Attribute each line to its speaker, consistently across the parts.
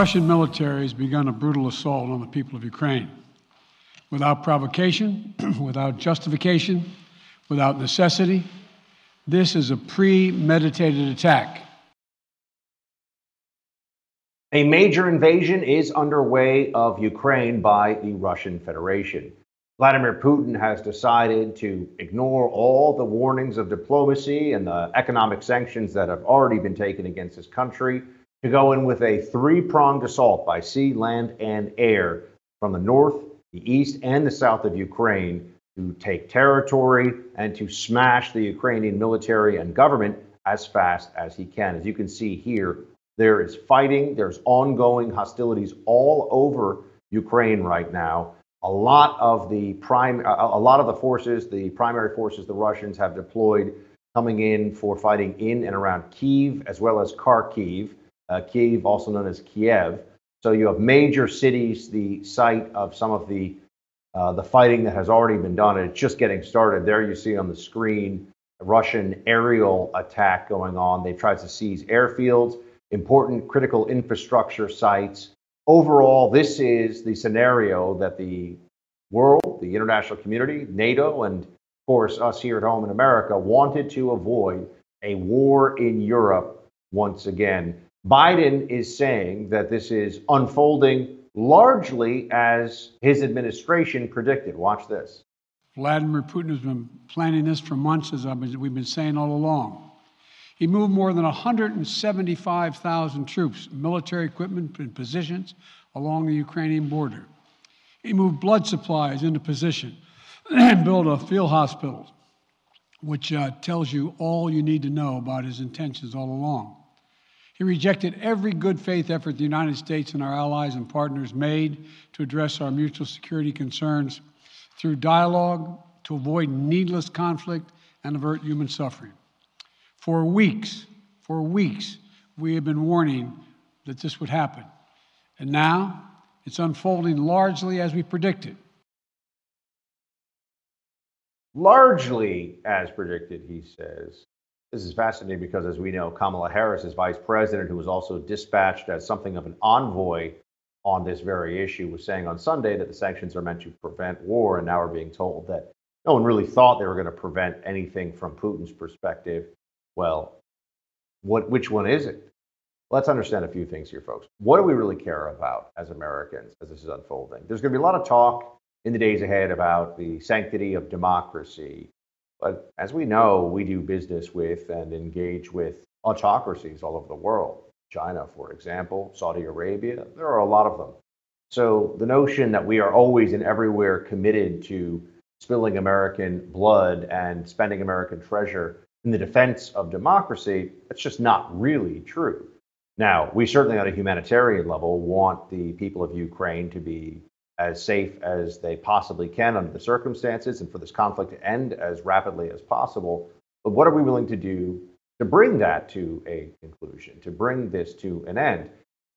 Speaker 1: Russian military has begun a brutal assault on the people of Ukraine. Without provocation, without justification, without necessity, this is a premeditated attack.
Speaker 2: A major invasion is underway of Ukraine by the Russian Federation. Vladimir Putin has decided to ignore all the warnings of diplomacy and the economic sanctions that have already been taken against his country to go in with a three pronged assault by sea, land, and air from the north, the east, and the south of Ukraine to take territory and to smash the Ukrainian military and government as fast as he can. As you can see here, there is fighting, there's ongoing hostilities all over Ukraine right now. A lot of the prime, a lot of the forces, the primary forces the Russians have deployed coming in for fighting in and around Kiev as well as Kharkiv uh, Kiev, also known as Kiev. So you have major cities, the site of some of the uh, the fighting that has already been done, and it's just getting started. There you see on the screen a Russian aerial attack going on. They've tried to seize airfields, important critical infrastructure sites. Overall, this is the scenario that the world, the international community, NATO, and of course us here at home in America wanted to avoid a war in Europe once again. Biden is saying that this is unfolding largely as his administration predicted. Watch this.
Speaker 1: Vladimir Putin has been planning this for months, as we've been saying all along. He moved more than 175,000 troops, military equipment, and positions along the Ukrainian border. He moved blood supplies into position and built a field hospital, which uh, tells you all you need to know about his intentions all along. He rejected every good faith effort the United States and our allies and partners made to address our mutual security concerns through dialogue to avoid needless conflict and avert human suffering. For weeks, for weeks, we have been warning that this would happen. And now it's unfolding largely as we predicted.
Speaker 2: Largely as predicted, he says. This is fascinating because, as we know, Kamala Harris is vice president, who was also dispatched as something of an envoy on this very issue, was saying on Sunday that the sanctions are meant to prevent war, and now we're being told that no one really thought they were going to prevent anything from Putin's perspective. Well, what, which one is it? Let's understand a few things here, folks. What do we really care about as Americans as this is unfolding? There's going to be a lot of talk in the days ahead about the sanctity of democracy, but as we know, we do business with and engage with autocracies all over the world. China, for example, Saudi Arabia, there are a lot of them. So the notion that we are always and everywhere committed to spilling American blood and spending American treasure in the defense of democracy, that's just not really true. Now, we certainly, on a humanitarian level, want the people of Ukraine to be as safe as they possibly can under the circumstances and for this conflict to end as rapidly as possible. But what are we willing to do to bring that to a conclusion, to bring this to an end?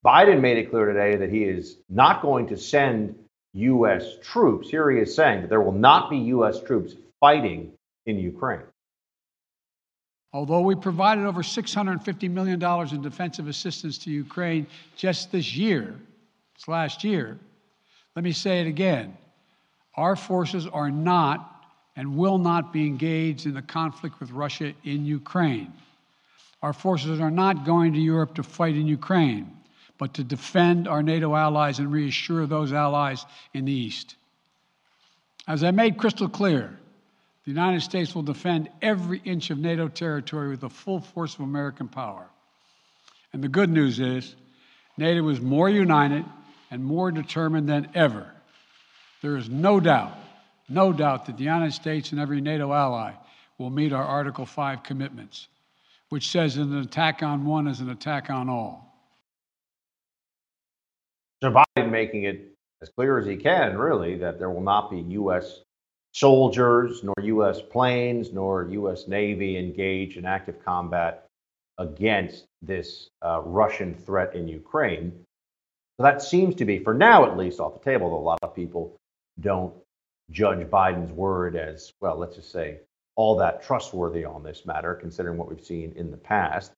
Speaker 2: Biden made it clear today that he is not going to send U.S. troops. Here he is saying that there will not be U.S. troops fighting in Ukraine.
Speaker 1: Although we provided over $650 million in defensive assistance to Ukraine just this year, this last year, let me say it again. Our forces are not and will not be engaged in the conflict with Russia in Ukraine. Our forces are not going to Europe to fight in Ukraine, but to defend our NATO allies and reassure those allies in the East. As I made crystal clear, the United States will defend every inch of NATO territory with the full force of American power. And the good news is, NATO is more united and more determined than ever. There is no doubt, no doubt that the United States and every NATO ally will meet our Article 5 commitments, which says that an attack on one is an attack on all.
Speaker 2: Joe Biden making it as clear as he can, really, that there will not be U.S. soldiers, nor U.S. planes, nor U.S. Navy engaged in active combat against this uh, Russian threat in Ukraine. So that seems to be, for now at least, off the table. A lot of people don't judge Biden's word as, well, let's just say, all that trustworthy on this matter, considering what we've seen in the past.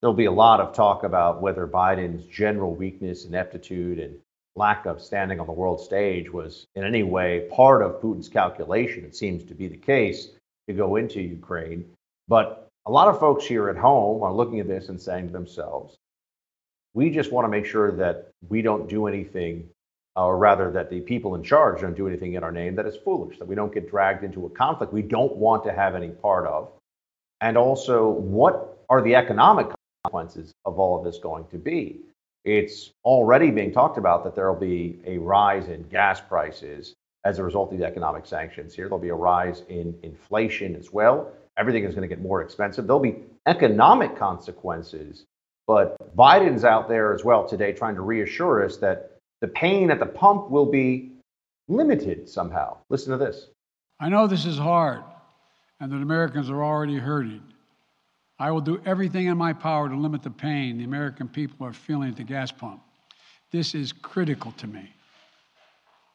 Speaker 2: there'll be a lot of talk about whether Biden's general weakness, and ineptitude, and lack of standing on the world stage was in any way part of Putin's calculation. It seems to be the case to go into Ukraine. But a lot of folks here at home are looking at this and saying to themselves, we just want to make sure that we don't do anything, uh, or rather, that the people in charge don't do anything in our name that is foolish, that we don't get dragged into a conflict we don't want to have any part of. And also, what are the economic consequences of all of this going to be? It's already being talked about that there will be a rise in gas prices as a result of the economic sanctions here. There'll be a rise in inflation as well. Everything is going to get more expensive. There'll be economic consequences, but Biden's out there as well today trying to reassure us that the pain at the pump will be limited somehow. Listen to this.
Speaker 1: I know this is hard and that Americans are already hurting. I will do everything in my power to limit the pain the American people are feeling at the gas pump. This is critical to me.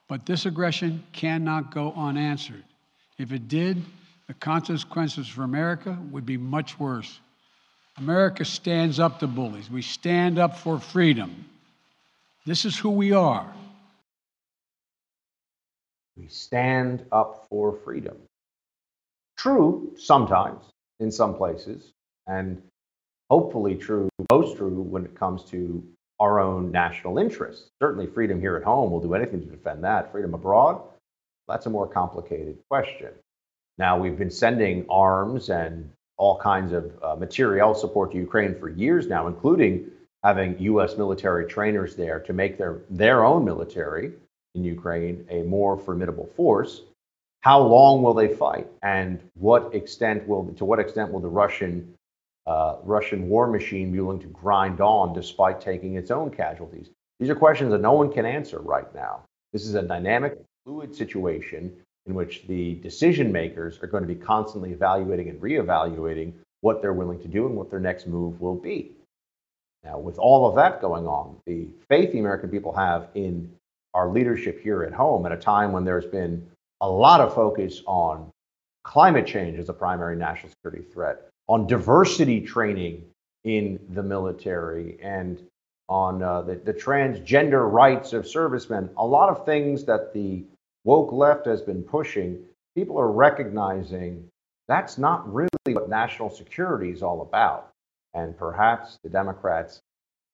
Speaker 1: But this aggression cannot go unanswered. If it did, the consequences for America would be much worse. America stands up to bullies. We stand up for freedom. This is who we are.
Speaker 2: We stand up for freedom. True, sometimes, in some places, and hopefully true, most true when it comes to our own national interests. Certainly, freedom here at home, we'll do anything to defend that. Freedom abroad, that's a more complicated question. Now, we've been sending arms and all kinds of uh, materiel support to Ukraine for years now, including having U.S. military trainers there to make their, their own military in Ukraine a more formidable force. How long will they fight, and what extent will to what extent will the Russian uh, Russian war machine be willing to grind on despite taking its own casualties? These are questions that no one can answer right now. This is a dynamic, fluid situation in which the decision makers are going to be constantly evaluating and reevaluating what they're willing to do and what their next move will be. Now, with all of that going on, the faith the American people have in our leadership here at home at a time when there's been a lot of focus on climate change as a primary national security threat, on diversity training in the military, and on uh, the, the transgender rights of servicemen, a lot of things that the woke left has been pushing, people are recognizing that's not really what national security is all about. And perhaps the Democrats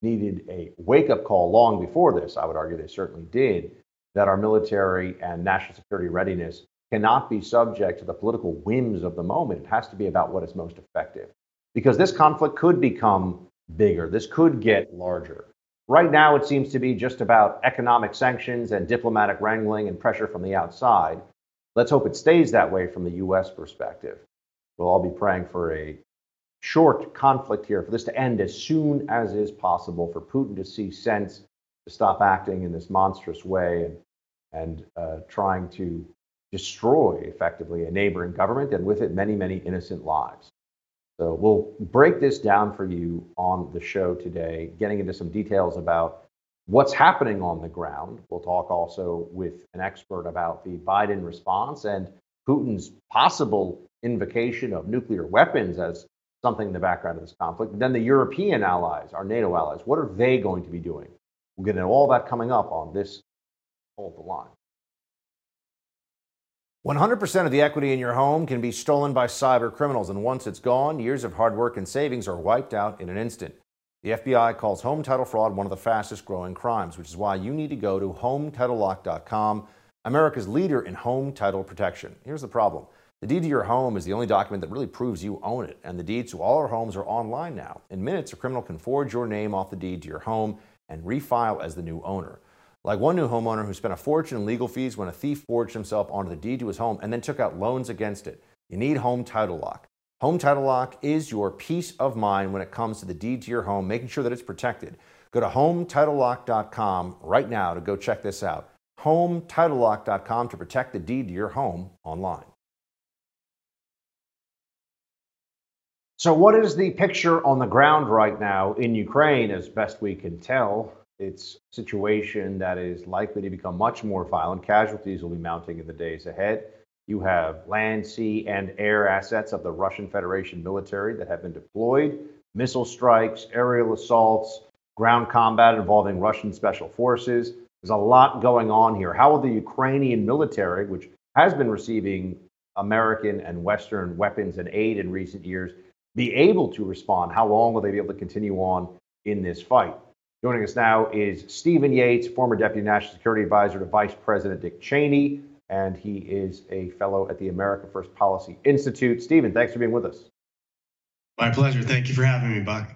Speaker 2: needed a wake up call long before this. I would argue they certainly did, that our military and national security readiness cannot be subject to the political whims of the moment. It has to be about what is most effective. Because this conflict could become bigger, this could get larger. Right now, it seems to be just about economic sanctions and diplomatic wrangling and pressure from the outside. Let's hope it stays that way from the U.S. perspective. We'll all be praying for a short conflict here, for this to end as soon as is possible, for Putin to see sense, to stop acting in this monstrous way and, and uh, trying to destroy effectively a neighboring government and with it many, many innocent lives. So we'll break this down for you on the show today, getting into some details about what's happening on the ground. We'll talk also with an expert about the Biden response and Putin's possible invocation of nuclear weapons as something in the background of this conflict. And then the European allies, our NATO allies, what are they going to be doing? We'll get into all that coming up on this Hold the Line. 100% of the equity in your home can be stolen by cyber criminals, and once it's gone, years of hard work and savings are wiped out in an instant. The FBI calls home title fraud one of the fastest growing crimes, which is why you need to go to HomeTitleLock.com, America's leader in home title protection. Here's the problem. The deed to your home is the only document that really proves you own it, and the deeds to all our homes are online now. In minutes, a criminal can forge your name off the deed to your home and refile as the new owner. Like one new homeowner who spent a fortune in legal fees when a thief forged himself onto the deed to his home and then took out loans against it. You need Home Title Lock. Home Title Lock is your peace of mind when it comes to the deed to your home, making sure that it's protected. Go to HomeTitleLock.com right now to go check this out. HomeTitleLock.com to protect the deed to your home online. So, what is the picture on the ground right now in Ukraine, as best we can tell? It's a situation that is likely to become much more violent. Casualties will be mounting in the days ahead. You have land, sea, and air assets of the Russian Federation military that have been deployed missile strikes, aerial assaults, ground combat involving Russian special forces. There's a lot going on here. How will the Ukrainian military, which has been receiving American and Western weapons and aid in recent years, be able to respond? How long will they be able to continue on in this fight? Joining us now is Stephen Yates, former Deputy National Security Advisor to Vice President Dick Cheney, and he is a fellow at the America First Policy Institute. Stephen, thanks for being with us.
Speaker 3: My pleasure. Thank you for having me, Buck.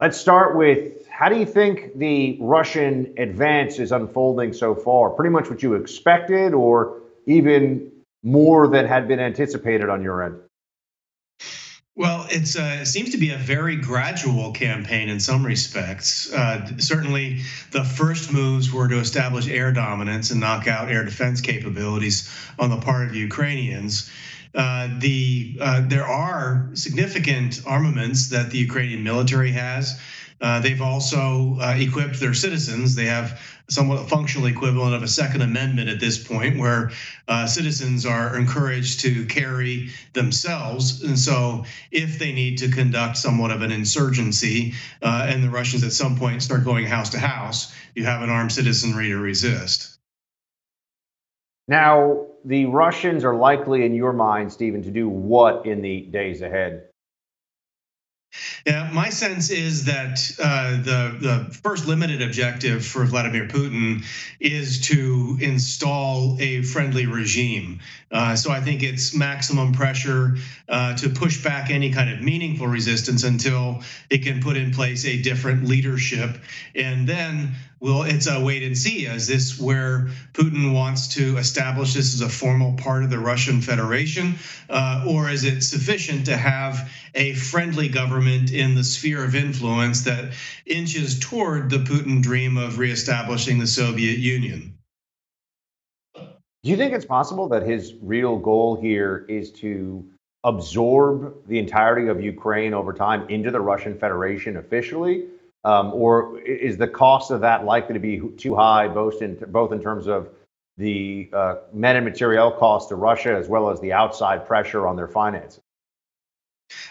Speaker 2: Let's start with how do you think the Russian advance is unfolding so far? Pretty much what you expected, or even more than had been anticipated on your end?
Speaker 3: Well, it's uh, it seems to be a very gradual campaign in some respects. Uh, certainly, the first moves were to establish air dominance and knock out air defense capabilities on the part of Ukrainians. Uh, the uh, there are significant armaments that the Ukrainian military has. Uh, they've also uh, equipped their citizens. They have somewhat functional equivalent of a Second Amendment at this point, where uh, citizens are encouraged to carry themselves. And so, if they need to conduct somewhat of an insurgency, uh, and the Russians at some point start going house to house, you have an armed citizenry to resist.
Speaker 2: Now, the Russians are likely, in your mind, Stephen, to do what in the days ahead?
Speaker 3: Yeah, my sense is that uh, the the first limited objective for Vladimir Putin is to install a friendly regime. Uh, so I think it's maximum pressure uh, to push back any kind of meaningful resistance until it can put in place a different leadership, and then well, it's a wait and see. Is this where Putin wants to establish this as a formal part of the Russian Federation? Uh, or is it sufficient to have a friendly government in the sphere of influence that inches toward the Putin dream of reestablishing the Soviet Union?
Speaker 2: Do you think it's possible that his real goal here is to absorb the entirety of Ukraine over time into the Russian Federation officially? Um, or is the cost of that likely to be too high, both in both in terms of the uh, men and material cost to Russia as well as the outside pressure on their finances?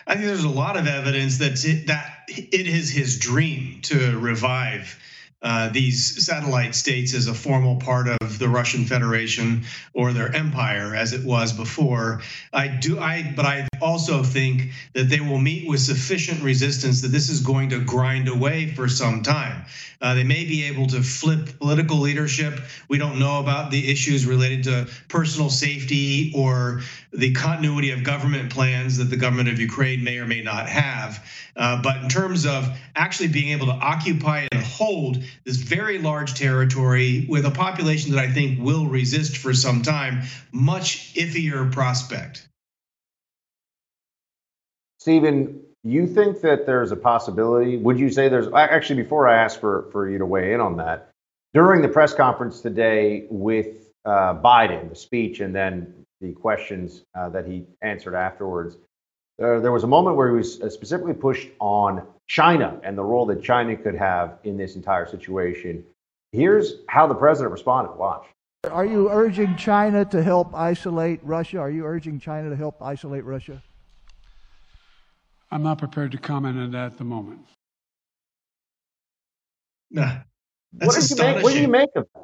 Speaker 3: I think there's a lot of evidence that that it is his dream to revive uh, these satellite states as a formal part of the Russian Federation or their empire as it was before. I do I but I also think that they will meet with sufficient resistance that this is going to grind away for some time. Uh, they may be able to flip political leadership. We don't know about the issues related to personal safety or the continuity of government plans that the government of Ukraine may or may not have. Uh, but in terms of actually being able to occupy and hold this very large territory with a population that I think will resist for some time, much iffier prospect.
Speaker 2: Stephen, you think that there's a possibility? Would you say there's actually before I ask for, for you to weigh in on that, during the press conference today with uh, Biden, the speech, and then the questions uh, that he answered afterwards, uh, there was a moment where he was uh, specifically pushed on China and the role that China could have in this entire situation. Here's how the president responded. Watch.
Speaker 4: Are you urging China to help isolate Russia? Are you urging China to help isolate Russia?
Speaker 1: I'm not prepared to comment on that at the moment.
Speaker 3: Nah,
Speaker 2: what, did you make, what do you make of that?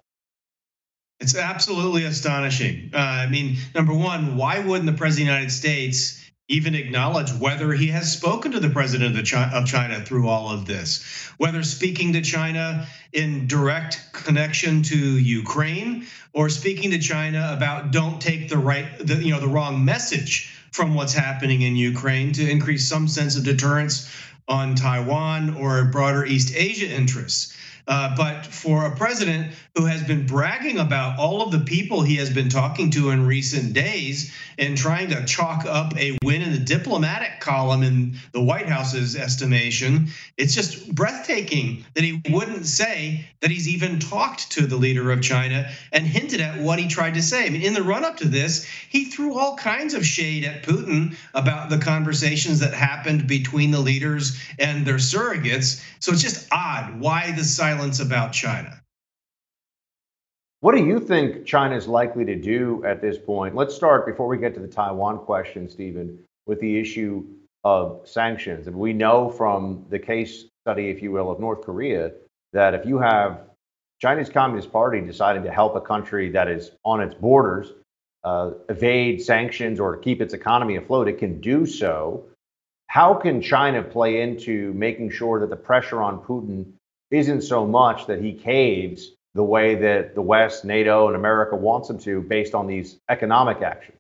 Speaker 3: It's absolutely astonishing. Uh, I mean, number one, why wouldn't the president of the United States even acknowledge whether he has spoken to the president of China through all of this, whether speaking to China in direct connection to Ukraine or speaking to China about don't take the right, the, you know, the wrong message from what's happening in Ukraine to increase some sense of deterrence on Taiwan or broader East Asia interests. Uh, but for a president who has been bragging about all of the people he has been talking to in recent days and trying to chalk up a win in the diplomatic column in the White House's estimation, it's just breathtaking that he wouldn't say that he's even talked to the leader of China and hinted at what he tried to say. I mean, in the run up to this, he threw all kinds of shade at Putin about the conversations that happened between the leaders and their surrogates. So it's just odd why the silence about China.
Speaker 2: What do you think China is likely to do at this point? Let's start before we get to the Taiwan question, Stephen, with the issue of sanctions. And we know from the case study, if you will, of North Korea, that if you have Chinese Communist Party deciding to help a country that is on its borders uh, evade sanctions or keep its economy afloat, it can do so. How can China play into making sure that the pressure on Putin isn't so much that he caves the way that the West, NATO, and America wants him to based on these economic actions?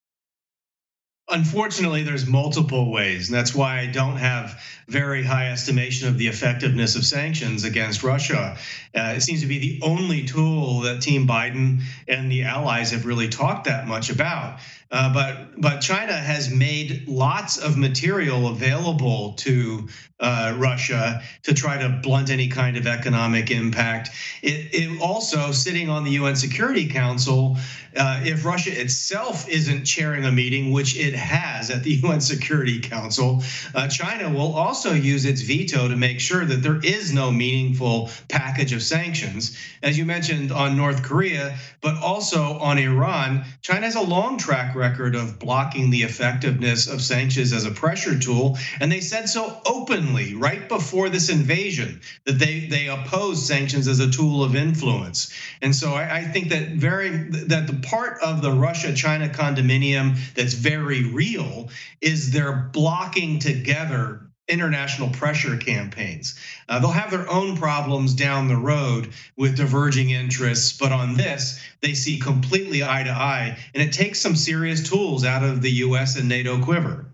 Speaker 3: Unfortunately, there's multiple ways, and that's why I don't have very high estimation of the effectiveness of sanctions against Russia. Uh, it seems to be the only tool that Team Biden and the allies have really talked that much about. Uh, but but China has made lots of material available to uh, Russia to try to blunt any kind of economic impact. It, it also sitting on the UN Security Council. Uh, if Russia itself isn't chairing a meeting, which it has at the UN Security Council, uh, China will also use its veto to make sure that there is no meaningful package of sanctions. As you mentioned on North Korea, but also on Iran, China has a long track record of blocking the effectiveness of sanctions as a pressure tool. And they said so openly right before this invasion that they, they oppose sanctions as a tool of influence. And so I, I think that very that the part of the Russia-China condominium that's very real is they're blocking together international pressure campaigns. Uh, they'll have their own problems down the road with diverging interests, but on this, they see completely eye to eye, and it takes some serious tools out of the US and NATO quiver.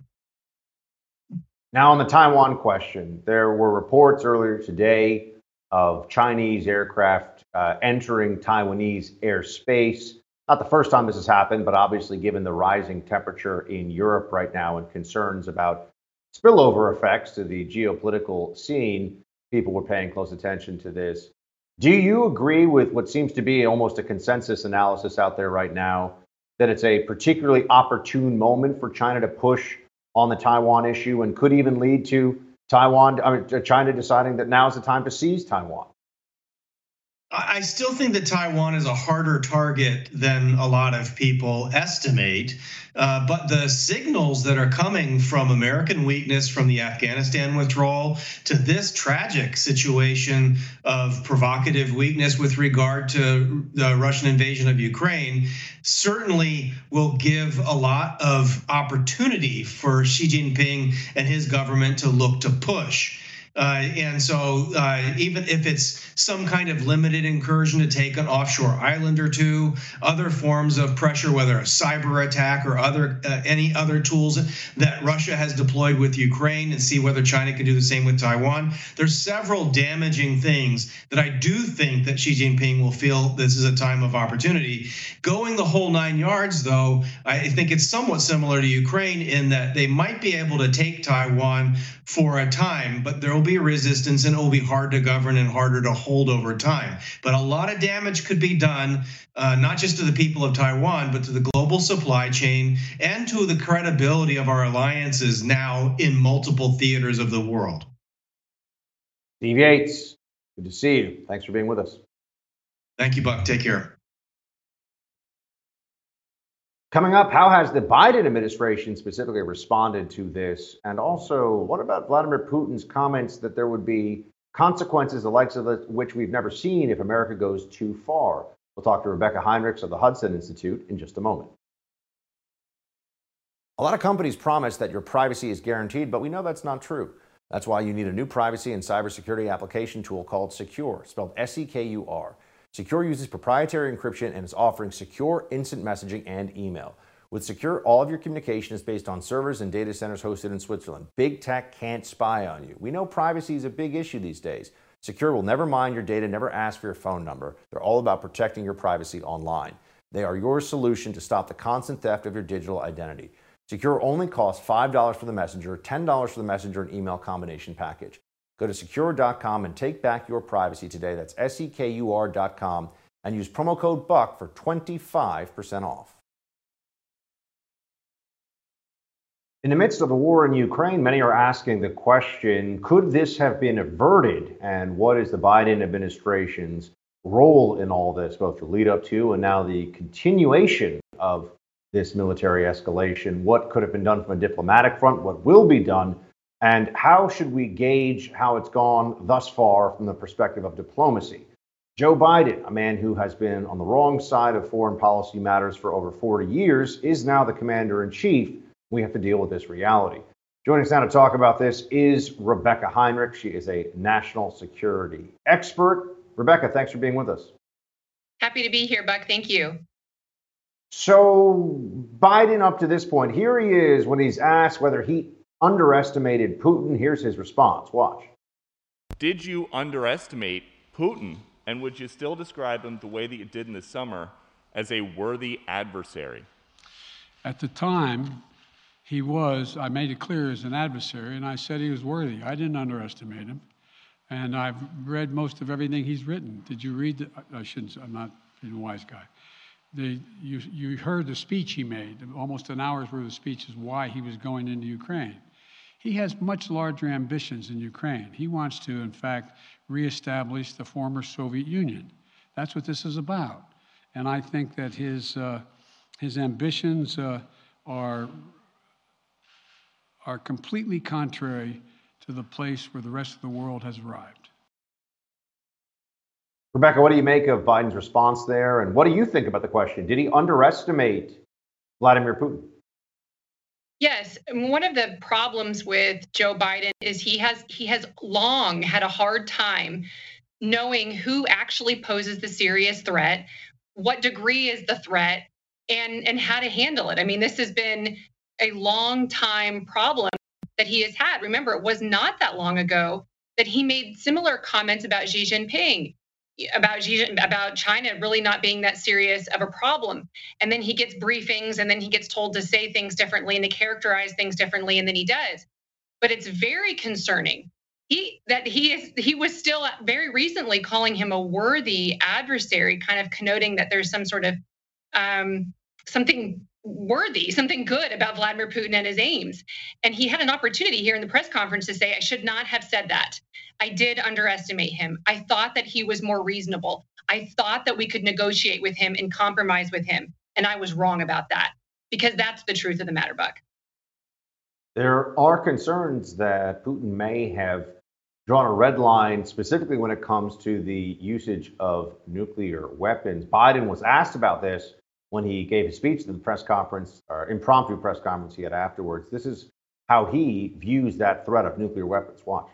Speaker 2: Now, on the Taiwan question, there were reports earlier today of Chinese aircraft uh, entering Taiwanese airspace. Not the first time this has happened, but obviously, given the rising temperature in Europe right now and concerns about spillover effects to the geopolitical scene, people were paying close attention to this. Do you agree with what seems to be almost a consensus analysis out there right now that it's a particularly opportune moment for China to push on the Taiwan issue and could even lead to Taiwan, I mean, China deciding that now is the time to seize Taiwan?
Speaker 3: I still think that Taiwan is a harder target than a lot of people estimate. Uh, but the signals that are coming from American weakness from the Afghanistan withdrawal to this tragic situation of provocative weakness with regard to the Russian invasion of Ukraine certainly will give a lot of opportunity for Xi Jinping and his government to look to push. Uh, and so, uh, even if it's some kind of limited incursion to take an offshore island or two, other forms of pressure, whether a cyber attack or other uh, any other tools that Russia has deployed with Ukraine, and see whether China can do the same with Taiwan. There's several damaging things that I do think that Xi Jinping will feel this is a time of opportunity. Going the whole nine yards, though, I think it's somewhat similar to Ukraine in that they might be able to take Taiwan for a time, but there will be resistance and it will be hard to govern and harder to hold over time. But a lot of damage could be done, uh, not just to the people of Taiwan, but to the global supply chain and to the credibility of our alliances now in multiple theaters of the world.
Speaker 2: Steve Yates, good to see you. Thanks for being with us.
Speaker 3: Thank you, Buck. Take care.
Speaker 2: Coming up, how has the Biden administration specifically responded to this? And also, what about Vladimir Putin's comments that there would be consequences, the likes of which we've never seen if America goes too far? We'll talk to Rebeccah Heinrichs of the Hudson Institute in just a moment. A lot of companies promise that your privacy is guaranteed, but we know that's not true. That's why you need a new privacy and cybersecurity application tool called Sekur, spelled S E K U R. Sekur uses proprietary encryption and is offering secure instant messaging and email. With Sekur, all of your communication is based on servers and data centers hosted in Switzerland. Big tech can't spy on you. We know privacy is a big issue these days. Sekur will never mine your data, never ask for your phone number. They're all about protecting your privacy online. They are your solution to stop the constant theft of your digital identity. Sekur only costs $5 for the messenger, $10 for the messenger and email combination package. Go to sekur.com and take back your privacy today. That's S E K U R.com and use promo code BUCK for 25% off. In the midst of the war in Ukraine, many are asking the question could this have been averted? And what is the Biden administration's role in all this, both the lead up to and now the continuation of this military escalation? What could have been done from a diplomatic front? What will be done And how should we gauge how it's gone thus far from the perspective of diplomacy? Joe Biden, a man who has been on the wrong side of foreign policy matters for over 40 years, is now the commander in chief. We have to deal with this reality. Joining us now to talk about this is Rebeccah Heinrich. She is a national security expert. Rebeccah, thanks for being with us.
Speaker 5: Happy to be here, Buck. Thank you.
Speaker 2: So, Biden, up to this point, here he is when he's asked whether he underestimated Putin. Here's his response. Watch.
Speaker 6: Did you underestimate Putin? And would you still describe him the way that you did in the summer as a worthy adversary?
Speaker 1: At the time, he was, I made it clear, as an adversary, and I said he was worthy. I didn't underestimate him. And I've read most of everything he's written. Did you read? The, I shouldn't, I'm not being a wise guy. The, you, you heard the speech he made, almost an hour's worth of speeches, why he was going into Ukraine. He has much larger ambitions in Ukraine. He wants to, in fact, reestablish the former Soviet Union. That's what this is about. And I think that his, uh, his ambitions uh, are are completely contrary to the place where the rest of the world has arrived.
Speaker 2: Rebeccah, what do you make of Biden's response there? And what do you think about the question? Did he underestimate Vladimir Putin?
Speaker 5: Yes, one of the problems with Joe Biden is he has he has long had a hard time knowing who actually poses the serious threat, what degree is the threat, and and how to handle it. I mean, this has been a long time problem that he has had. Remember, it was not that long ago that he made similar comments about Xi Jinping, about about China really not being that serious of a problem. And then he gets briefings, and then he gets told to say things differently and to characterize things differently, and then he does. But it's very concerning. He that he is he was still very recently calling him a worthy adversary, kind of connoting that there's some sort of um, something worthy, something good about Vladimir Putin and his aims. And he had an opportunity here in the press conference to say, I should not have said that. I did underestimate him. I thought that he was more reasonable. I thought that we could negotiate with him and compromise with him. And I was wrong about that because that's the truth of the matter, Buck.
Speaker 2: There are concerns that Putin may have drawn a red line, specifically when it comes to the usage of nuclear weapons. Biden was asked about this when he gave his speech to the press conference, or impromptu press conference he had afterwards. This is how he views that threat of nuclear weapons. Watch.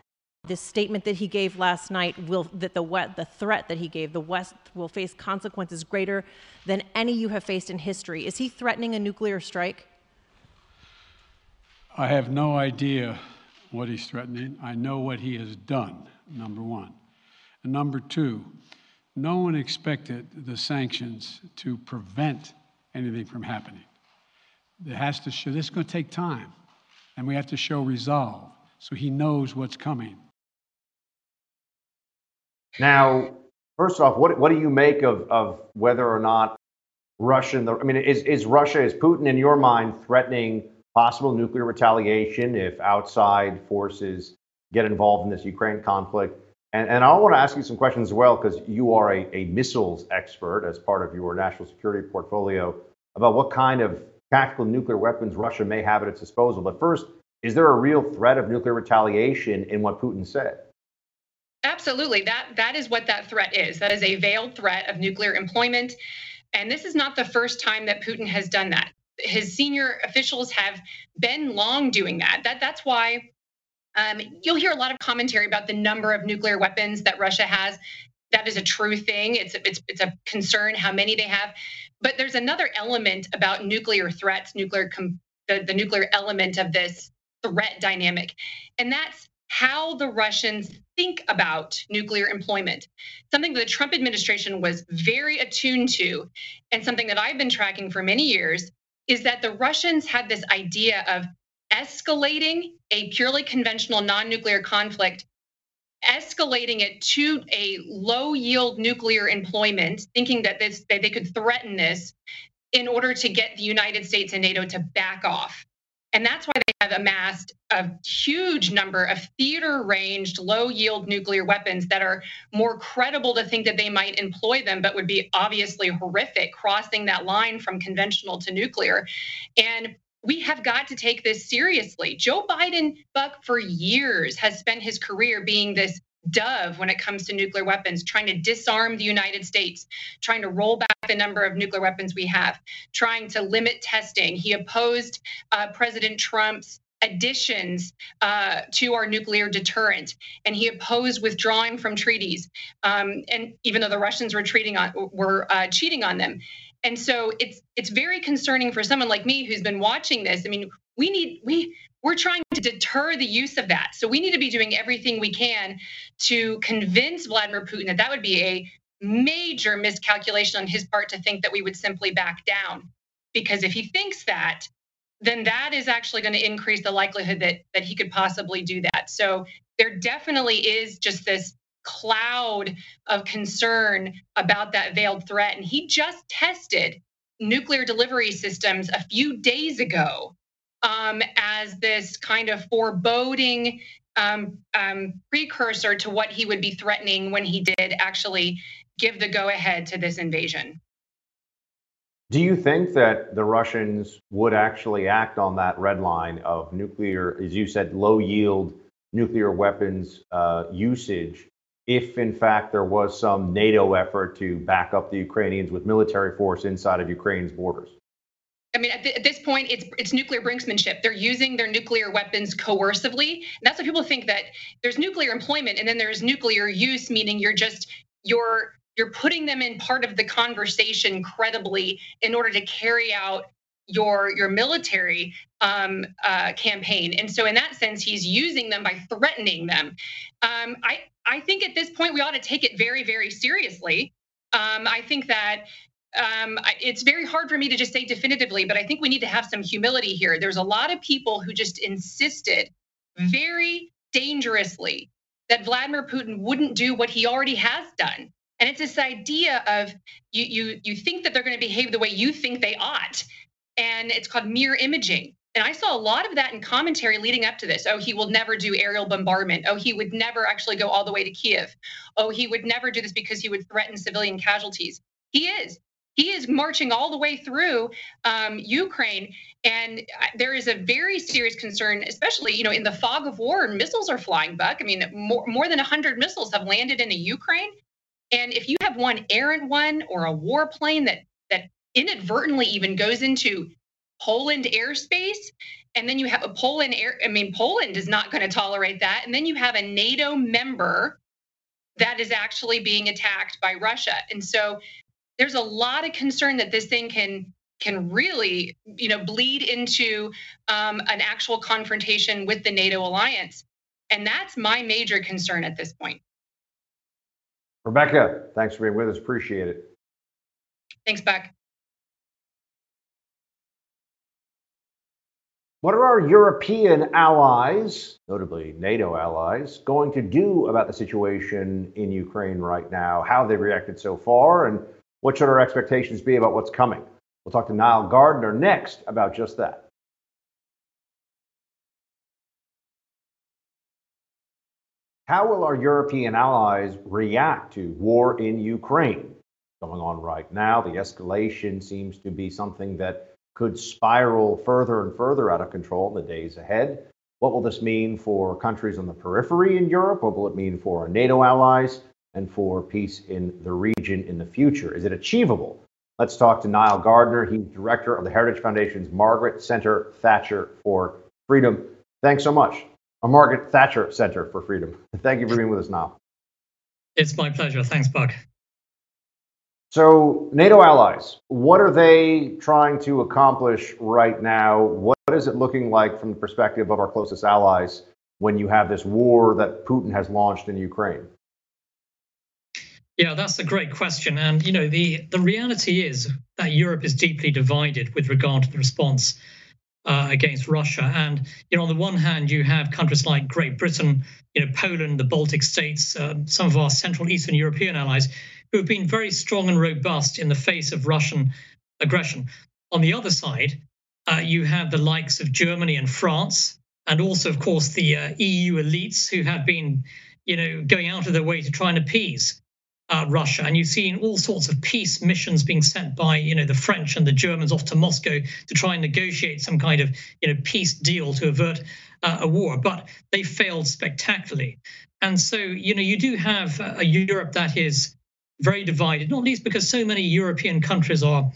Speaker 7: This statement that he gave last night will that the the threat that he gave the West will face consequences greater than any you have faced in history. Is he threatening a nuclear strike?
Speaker 1: I have no idea what he's threatening. I know what he has done. Number one, and number two, no one expected the sanctions to prevent anything from happening. It has to show, this is going to take time, and we have to show resolve so he knows what's coming.
Speaker 2: Now, first off, what, what do you make of, of whether or not Russian, I mean, is, is Russia, is Putin in your mind threatening possible nuclear retaliation if outside forces get involved in this Ukraine conflict? And, and I want to ask you some questions as well, because you are a, a missiles expert as part of your national security portfolio about what kind of tactical nuclear weapons Russia may have at its disposal. But first, is there a real threat of nuclear retaliation in what Putin said?
Speaker 5: Absolutely. That that is what that threat is. That is a veiled threat of nuclear employment. And this is not the first time that Putin has done that. His senior officials have been long doing that. That that's why um, you'll hear a lot of commentary about the number of nuclear weapons that Russia has. That is a true thing. It's it's it's a concern how many they have. But there's another element about nuclear threats, nuclear com- the, the nuclear element of this threat dynamic, and that's how the Russians think about nuclear employment. Something that the Trump administration was very attuned to, and something that I've been tracking for many years, is that the Russians had this idea of escalating a purely conventional non nuclear conflict, escalating it to a low yield nuclear employment, thinking that, this, that they could threaten this in order to get the United States and NATO to back off. And that's why they have amassed a huge number of theater ranged, low yield nuclear weapons that are more credible to think that they might employ them, but would be obviously horrific, crossing that line from conventional to nuclear. And we have got to take this seriously. Joe Biden, Buck, for years has spent his career being this dove when it comes to nuclear weapons, trying to disarm the United States, trying to roll back the number of nuclear weapons we have, trying to limit testing. He opposed uh, President Trump's additions uh, to our nuclear deterrent, and he opposed withdrawing from treaties. Um, and even though the Russians were treating on were uh, cheating on them, and so it's it's very concerning for someone like me who's been watching this. I mean, we need we we're trying to deter the use of that. So we need to be doing everything we can to convince Vladimir Putin that that would be a major miscalculation on his part to think that we would simply back down. Because if he thinks that, then that is actually going to increase the likelihood that that he could possibly do that. So there definitely is just this cloud of concern about that veiled threat. And he just tested nuclear delivery systems a few days ago um, as this kind of foreboding um, um, precursor to what he would be threatening when he did actually give the go ahead to this invasion.
Speaker 2: Do you think that the Russians would actually act on that red line of nuclear, as you said, low yield nuclear weapons uh, usage if in fact there was some NATO effort to back up the Ukrainians with military force inside of Ukraine's borders?
Speaker 5: I mean, at, th- at, this point, it's it's nuclear brinksmanship. They're using their nuclear weapons coercively. And that's what people think that there's nuclear employment and then there's nuclear use, meaning you're just you're you're putting them in part of the conversation credibly in order to carry out your your military um, uh, campaign. And so, in that sense, he's using them by threatening them. Um, I I think at this point we ought to take it very very seriously. Um, I think that um, it's very hard for me to just say definitively, but I think we need to have some humility here. There's a lot of people who just insisted very dangerously that Vladimir Putin wouldn't do what he already has done. And it's this idea of you you you think that they're going to behave the way you think they ought, and it's called mirror imaging. And I saw a lot of that in commentary leading up to this. Oh, he will never do aerial bombardment. Oh, he would never actually go all the way to Kiev. Oh, he would never do this because he would threaten civilian casualties. He is. He is marching all the way through um, Ukraine, and uh, there is a very serious concern, especially you know in the fog of war. Missiles are flying, Buck. I mean, more more than hundred missiles have landed in a Ukraine, and if you have one errant one or a warplane that that inadvertently even goes into Poland airspace. And then you have a Poland air, I mean, Poland is not going to tolerate that. And then you have a NATO member that is actually being attacked by Russia. And so there's a lot of concern that this thing can can really, you know, bleed into um, an actual confrontation with the NATO alliance. And that's my major concern at this point.
Speaker 2: Rebeccah, thanks for being with us. Appreciate it.
Speaker 5: Thanks, Buck.
Speaker 2: What are our European allies, notably NATO allies, going to do about the situation in Ukraine right now? How they reacted so far, and what should our expectations be about what's coming? We'll talk to Nile Gardiner next about just that. How will our European allies react to war in Ukraine? Going on right now, the escalation seems to be something that could spiral further and further out of control in the days ahead. What will this mean for countries on the periphery in Europe? What will it mean for our NATO allies and for peace in the region in the future? Is it achievable? Let's talk to Nile Gardiner. He's director of the Heritage Foundation's Margaret Center Thatcher for Freedom. Thanks so much. A Margaret Thatcher Center for Freedom. Thank you for being with us, Nile.
Speaker 8: It's my pleasure. Thanks, Buck.
Speaker 2: So, NATO allies, what are they trying to accomplish right now? What is it looking like from the perspective of our closest allies when you have this war that Putin has launched in Ukraine?
Speaker 8: Yeah, that's a great question. And you know, the the reality is that Europe is deeply divided with regard to the response uh, against Russia. And you know, on the one hand, you have countries like Great Britain, you know, Poland, the Baltic states, um, some of our Central Eastern European allies who have been very strong and robust in the face of Russian aggression. On the other side, uh, you have the likes of Germany and France, and also, of course, the uh, EU elites who have been, you know, going out of their way to try and appease uh, Russia, and you've seen all sorts of peace missions being sent by, you know, the French and the Germans off to Moscow to try and negotiate some kind of, you know, peace deal to avert uh, a war, but they failed spectacularly. And so, you know, you do have a Europe that is very divided, not least because so many European countries are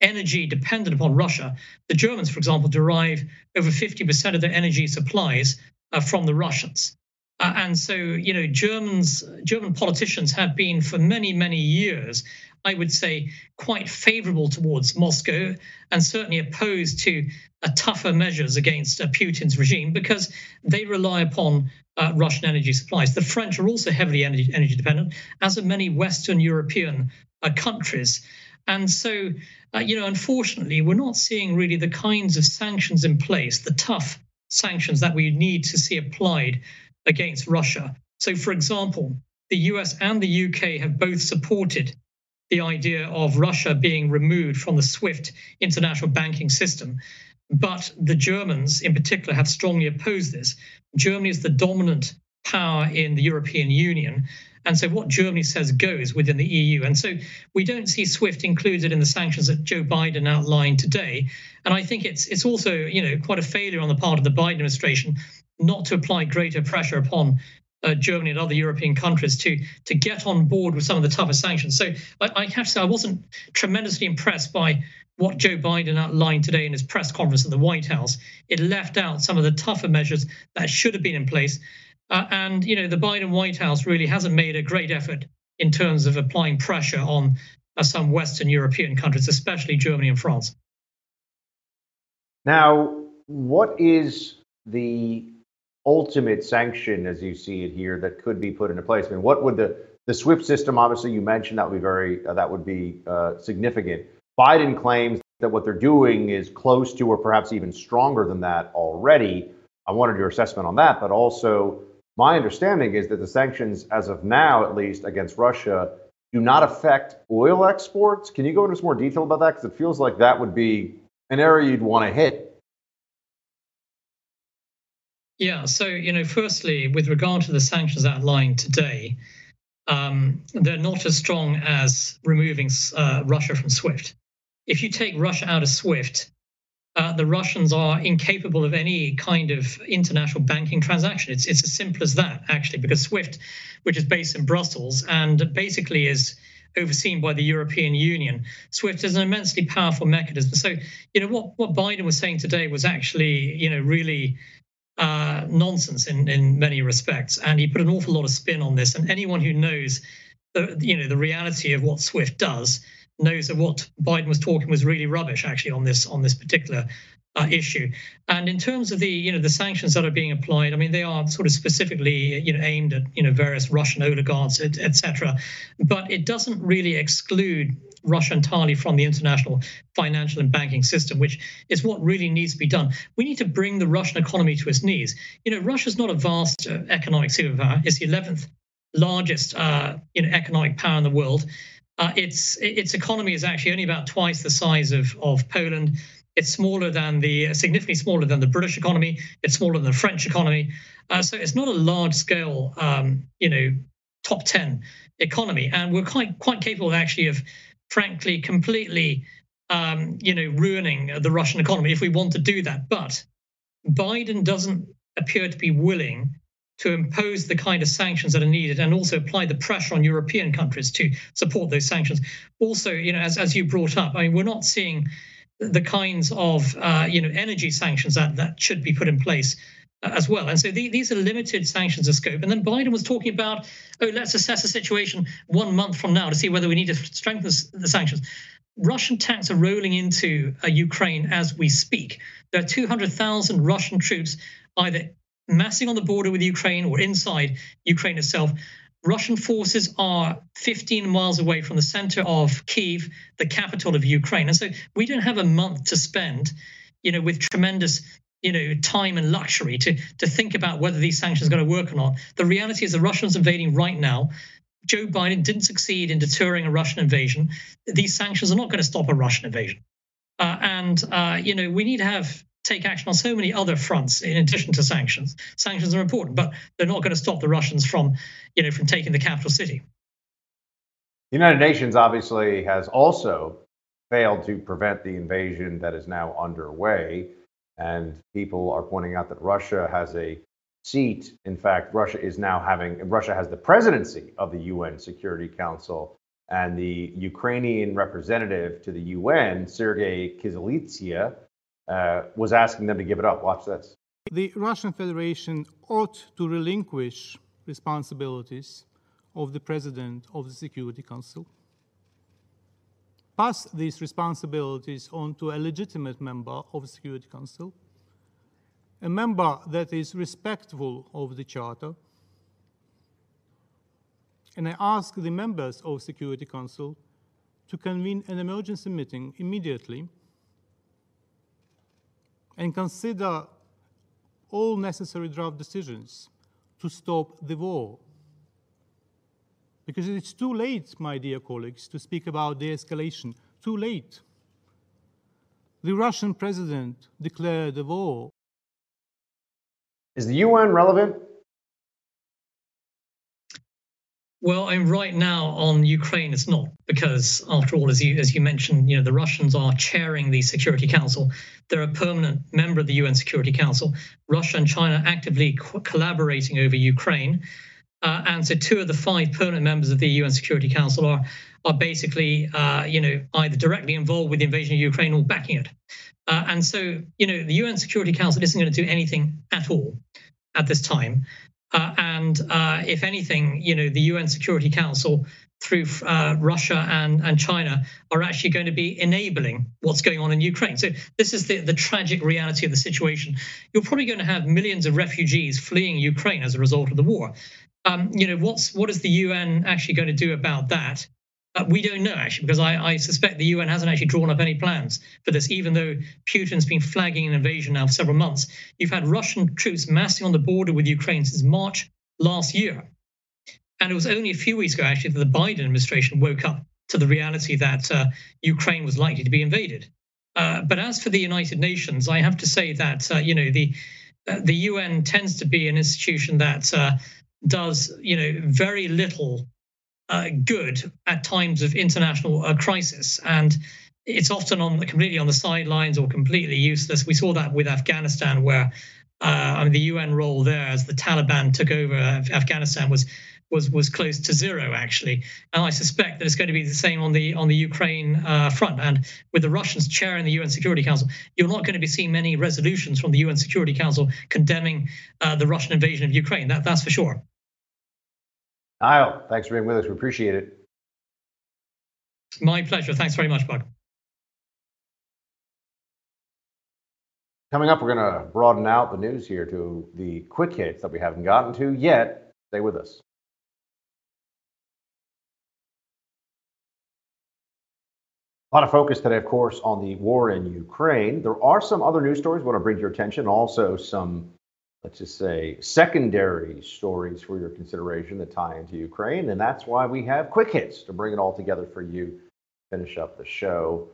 Speaker 8: energy dependent upon Russia. The Germans, for example, derive over 50% of their energy supplies uh, from the Russians. Uh, and so, you know, Germans, German politicians have been for many, many years, I would say, quite favorable towards Moscow and certainly opposed to uh, tougher measures against uh, Putin's regime because they rely upon uh, Russian energy supplies. The French are also heavily energy, energy dependent, as are many Western European uh, countries. And so, you know, unfortunately, we're not seeing really the kinds of sanctions in place, the tough sanctions that we need to see applied against Russia. So, for example, the US and the UK have both supported the idea of Russia being removed from the SWIFT international banking system. But the Germans, in particular, have strongly opposed this. Germany is the dominant power in the European Union. And so what Germany says goes within the EU. And so we don't see SWIFT included in the sanctions that Joe Biden outlined today. And I think it's it's also, you know, quite a failure on the part of the Biden administration not to apply greater pressure upon uh, Germany and other European countries to to get on board with some of the tougher sanctions. So I, I, have to say I wasn't tremendously impressed by what Joe Biden outlined today in his press conference at the White House. It left out some of the tougher measures that should have been in place. Uh, and you know the Biden White House really hasn't made a great effort in terms of applying pressure on uh, some Western European countries, especially Germany and France.
Speaker 2: Now, what is the ultimate sanction, as you see it here, that could be put into place? I mean, what would the the SWIFT system? Obviously, you mentioned that would be very uh, that would be uh, significant. Biden claims that what they're doing is close to, or perhaps even stronger than that already. I wanted your assessment on that, but also my understanding is that the sanctions, as of now at least, against Russia do not affect oil exports. Can you go into some more detail about that? Because it feels like that would be an area you'd want to hit
Speaker 8: yeah. So, you know, firstly, with regard to the sanctions outlined today, um, they're not as strong as removing uh, Russia from SWIFT. If you take Russia out of SWIFT, uh, the Russians are incapable of any kind of international banking transaction. It's it's as simple as that, actually, because SWIFT, which is based in Brussels and basically is overseen by the European Union, SWIFT is an immensely powerful mechanism. So, you know, what what Biden was saying today was actually, you know, really uh, nonsense in, in many respects. And he put an awful lot of spin on this. And anyone who knows the, you know, the reality of what SWIFT does knows that what Biden was talking was really rubbish actually on this on this particular uh, issue. And in terms of the you know the sanctions that are being applied, I mean they are sort of specifically you know aimed at you know various Russian oligarchs, etc. But it doesn't really exclude Russia entirely from the international financial and banking system, which is what really needs to be done. We need to bring the Russian economy to its knees. You know, Russia's not a vast uh, economic superpower; it's the 11th largest uh, you know economic power in the world. Uh, its its economy is actually only about twice the size of of Poland. It's smaller than the significantly smaller than the British economy. It's smaller than the French economy. Uh, so it's not a large scale, um, you know, top ten economy, and we're quite quite capable actually of, frankly, completely, um, you know, ruining the Russian economy if we want to do that. But Biden doesn't appear to be willing to impose the kind of sanctions that are needed and also apply the pressure on European countries to support those sanctions. Also, you know, as, as you brought up, I mean, we're not seeing the kinds of uh, you know energy sanctions that that should be put in place as well. And so the, these are limited sanctions of scope. And then Biden was talking about, oh, let's assess the situation one month from now to see whether we need to strengthen the sanctions. Russian tanks are rolling into uh, Ukraine as we speak. There are 200,000 Russian troops either massing on the border with Ukraine or inside Ukraine itself. Russian forces are 15 miles away from the center of Kiev, the capital of Ukraine. And so we don't have a month to spend, you know, with tremendous you know time and luxury to to think about whether these sanctions are going to work or not. The reality is the Russians invading right now. Joe Biden didn't succeed in deterring a Russian invasion. These sanctions are not going to stop a Russian invasion. Uh, and uh, you know we need to have take action on so many other fronts in addition to sanctions. Sanctions are important, but they're not going to stop the Russians from, you know, from taking the capital city.
Speaker 2: The United Nations obviously has also failed to prevent the invasion that is now underway. And people are pointing out that Russia has a seat. In fact, Russia is now having, Russia has the presidency of the UN Security Council. And the Ukrainian representative to the UN, Sergei Kyslytsya, uh, was asking them to give it up. Watch this.
Speaker 9: The Russian Federation ought to relinquish responsibilities of the President of the Security Council, pass these responsibilities on to a legitimate member of the Security Council, a member that is respectful of the Charter, and I ask the members of the Security Council to convene an emergency meeting immediately and consider all necessary draft decisions to stop the war. Because it's too late, my dear colleagues, to speak about de escalation. Too late. The Russian president declared a war.
Speaker 2: Is the UN relevant?
Speaker 8: Well, I'm right now on Ukraine. It's not because, after all, as you as you mentioned, you know the Russians are chairing the Security Council. They're a permanent member of the UN Security Council. Russia and China actively co- collaborating over Ukraine, uh, and so two of the five permanent members of the UN Security Council are are basically, uh, you know, either directly involved with the invasion of Ukraine or backing it. Uh, and so, you know, the UN Security Council isn't going to do anything at all at this time. Uh, and uh, if anything, you know, the UN Security Council through uh, Russia and, and China are actually going to be enabling what's going on in Ukraine. So this is the, the tragic reality of the situation. You're probably going to have millions of refugees fleeing Ukraine as a result of the war. Um, you know, what's what is the UN actually going to do about that? Uh, we don't know actually, because I, I, suspect the UN hasn't actually drawn up any plans for this, even though Putin's been flagging an invasion now for several months. You've had Russian troops massing on the border with Ukraine since March last year. And it was only a few weeks ago, actually, that the Biden administration woke up to the reality that uh, Ukraine was likely to be invaded. Uh, but as for the United Nations, I have to say that uh, you know the uh, the UN tends to be an institution that uh, does you know very little uh, good at times of international uh, crisis, and it's often on completely on the sidelines or completely useless. We saw that with Afghanistan, where uh, I mean, the UN role there as the Taliban took over Afghanistan was was was close to zero actually, and I suspect that it's going to be the same on the on the Ukraine uh, front. And with the Russians chairing the UN Security Council, you're not going to be seeing many resolutions from the UN Security Council condemning uh, the Russian invasion of Ukraine. That that's for sure.
Speaker 2: Nile, thanks for being with us. We appreciate it.
Speaker 8: My pleasure. Thanks very much, Buck.
Speaker 2: Coming up, we're going to broaden out the news here to the quick hits that we haven't gotten to yet. Stay with us. A lot of focus today, of course, on the war in Ukraine. There are some other news stories I want to bring to your attention, also some let's just say, secondary stories for your consideration that tie into Ukraine. And that's why we have quick hits to bring it all together for you, finish up the show.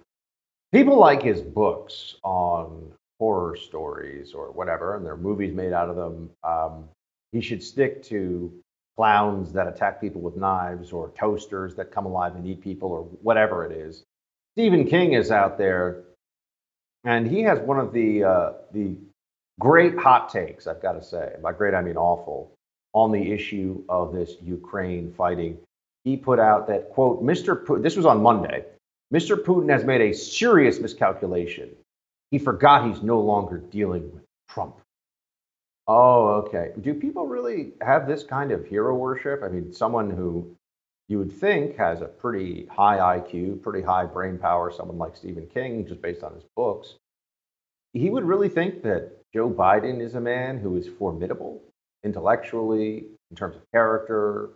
Speaker 2: People like his books on horror stories or whatever, and there are movies made out of them. Um, he should stick to clowns that attack people with knives or toasters that come alive and eat people or whatever it is. Stephen King is out there, and he has one of the uh, the great hot takes, I've got to say. By great, I mean awful, on the issue of this Ukraine fighting. He put out that, quote, Mr. Putin, this was on Monday, Mr. Putin has made a serious miscalculation. He forgot he's no longer dealing with Trump. Oh, okay. Do people really have this kind of hero worship? I mean, someone who you would think has a pretty high IQ, pretty high brain power, someone like Stephen King, just based on his books, he would really think that Joe Biden is a man who is formidable intellectually, in terms of character,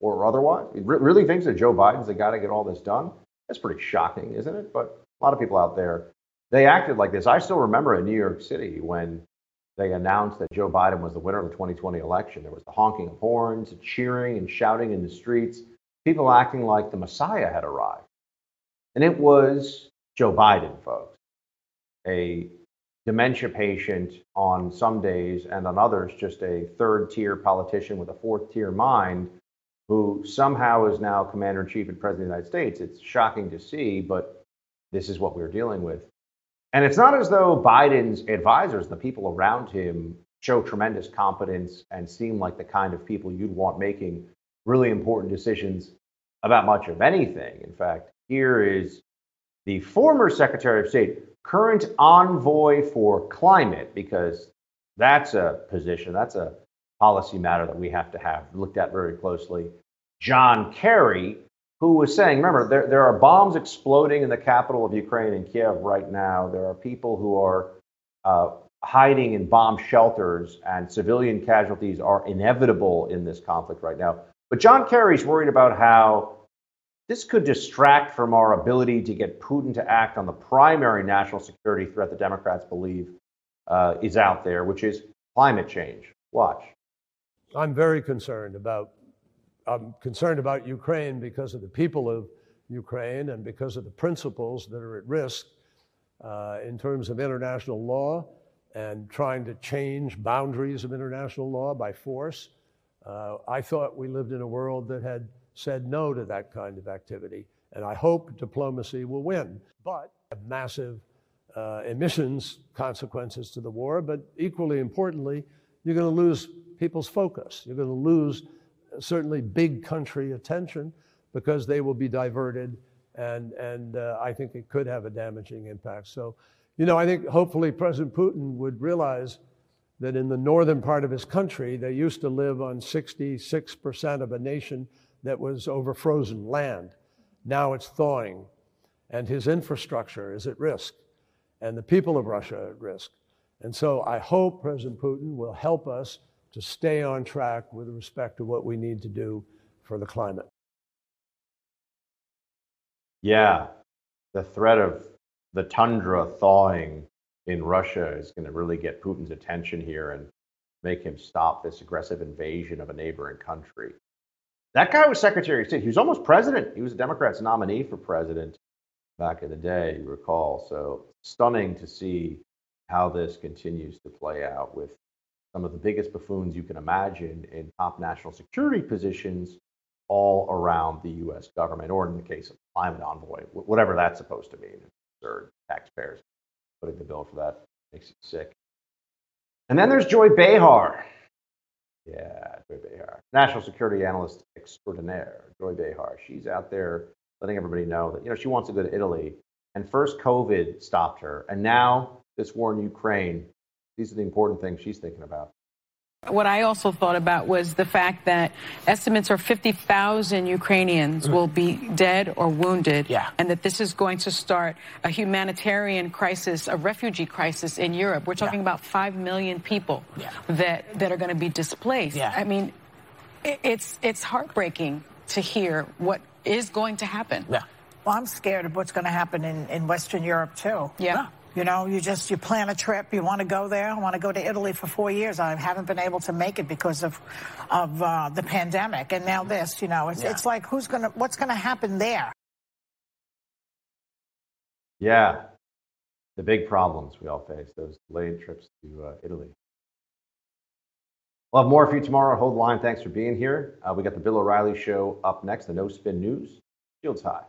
Speaker 2: or otherwise. He really thinks that Joe Biden's the guy to get all this done. That's pretty shocking, isn't it? But a lot of people out there, they acted like this. I still remember in New York City when they announced that Joe Biden was the winner of the 2020 election. There was the honking of horns, cheering and shouting in the streets, people acting like the Messiah had arrived. And it was Joe Biden, folks, a dementia patient on some days and on others just a third tier politician with a fourth tier mind who somehow is now commander in chief and president of the United States. It's shocking to see, but this is what we're dealing with. And it's not as though Biden's advisors, the people around him, show tremendous competence and seem like the kind of people you'd want making really important decisions about much of anything. In fact, here is the former Secretary of State, current envoy for climate, because that's a position, that's a policy matter that we have to have looked at very closely. John Kerry, who was saying, remember, there, there are bombs exploding in the capital of Ukraine, in Kiev, right now. There are people who are uh, hiding in bomb shelters, and civilian casualties are inevitable in this conflict right now. But John Kerry's worried about how this could distract from our ability to get Putin to act on the primary national security threat the Democrats believe uh, is out there, which is climate change. Watch.
Speaker 10: I'm very concerned about. I'm concerned about Ukraine because of the people of Ukraine and because of the principles that are at risk uh, in terms of international law and trying to change boundaries of international law by force. Uh, I thought we lived in a world that had said no to that kind of activity, and I hope diplomacy will win. But massive uh, emissions consequences to the war, but equally importantly, you're going to lose people's focus. You're going to lose uh, certainly big country attention because they will be diverted, and, and uh, I think it could have a damaging impact. So, you know, I think hopefully President Putin would realize that in the northern part of his country, they used to live on 66% of a nation that was over frozen land. Now it's thawing, and his infrastructure is at risk, and the people of Russia are at risk. And so I hope President Putin will help us to stay on track with respect to what we need to do for the climate.
Speaker 2: Yeah, the threat of the tundra thawing in Russia is going to really get Putin's attention here and make him stop this aggressive invasion of a neighboring country. That guy was Secretary of State. He was almost president. He was a Democrat's nominee for president back in the day, you recall. So stunning to see how this continues to play out with some of the biggest buffoons you can imagine in top national security positions all around the US government, or in the case of climate envoy, whatever that's supposed to mean. Absurd. Taxpayers putting the bill for that makes it sick. And then there's Joy Behar. Yeah, national security analyst extraordinaire, Joy Behar. She's out there letting everybody know that you know she wants to go to Italy, and first COVID stopped her, and now this war in Ukraine. These are the important things she's thinking about.
Speaker 11: What I also thought about was the fact that estimates are 50,000 Ukrainians will be dead or wounded,
Speaker 12: yeah.
Speaker 11: and that this is going to start a humanitarian crisis, a refugee crisis in Europe. We're talking yeah. about 5 million people
Speaker 12: yeah.
Speaker 11: that, that are going to be displaced.
Speaker 12: Yeah.
Speaker 11: I mean, it's, it's heartbreaking to hear what is going to happen.
Speaker 12: Yeah.
Speaker 13: Well, I'm scared of what's going to happen in, in Western Europe, too.
Speaker 11: Yeah.
Speaker 13: You know, you just you plan a trip, you want to go there. I want to go to Italy for four years. I haven't been able to make it because of of uh, the pandemic, and now this. You know, it's
Speaker 12: Yeah.
Speaker 13: it's like who's gonna what's gonna happen there?
Speaker 2: Yeah, the big problems we all face, those delayed trips to uh, Italy. We'll have more for you tomorrow. Hold the line. Thanks for being here. Uh, we got the Bill O'Reilly Show up next, the No Spin News. Shields High.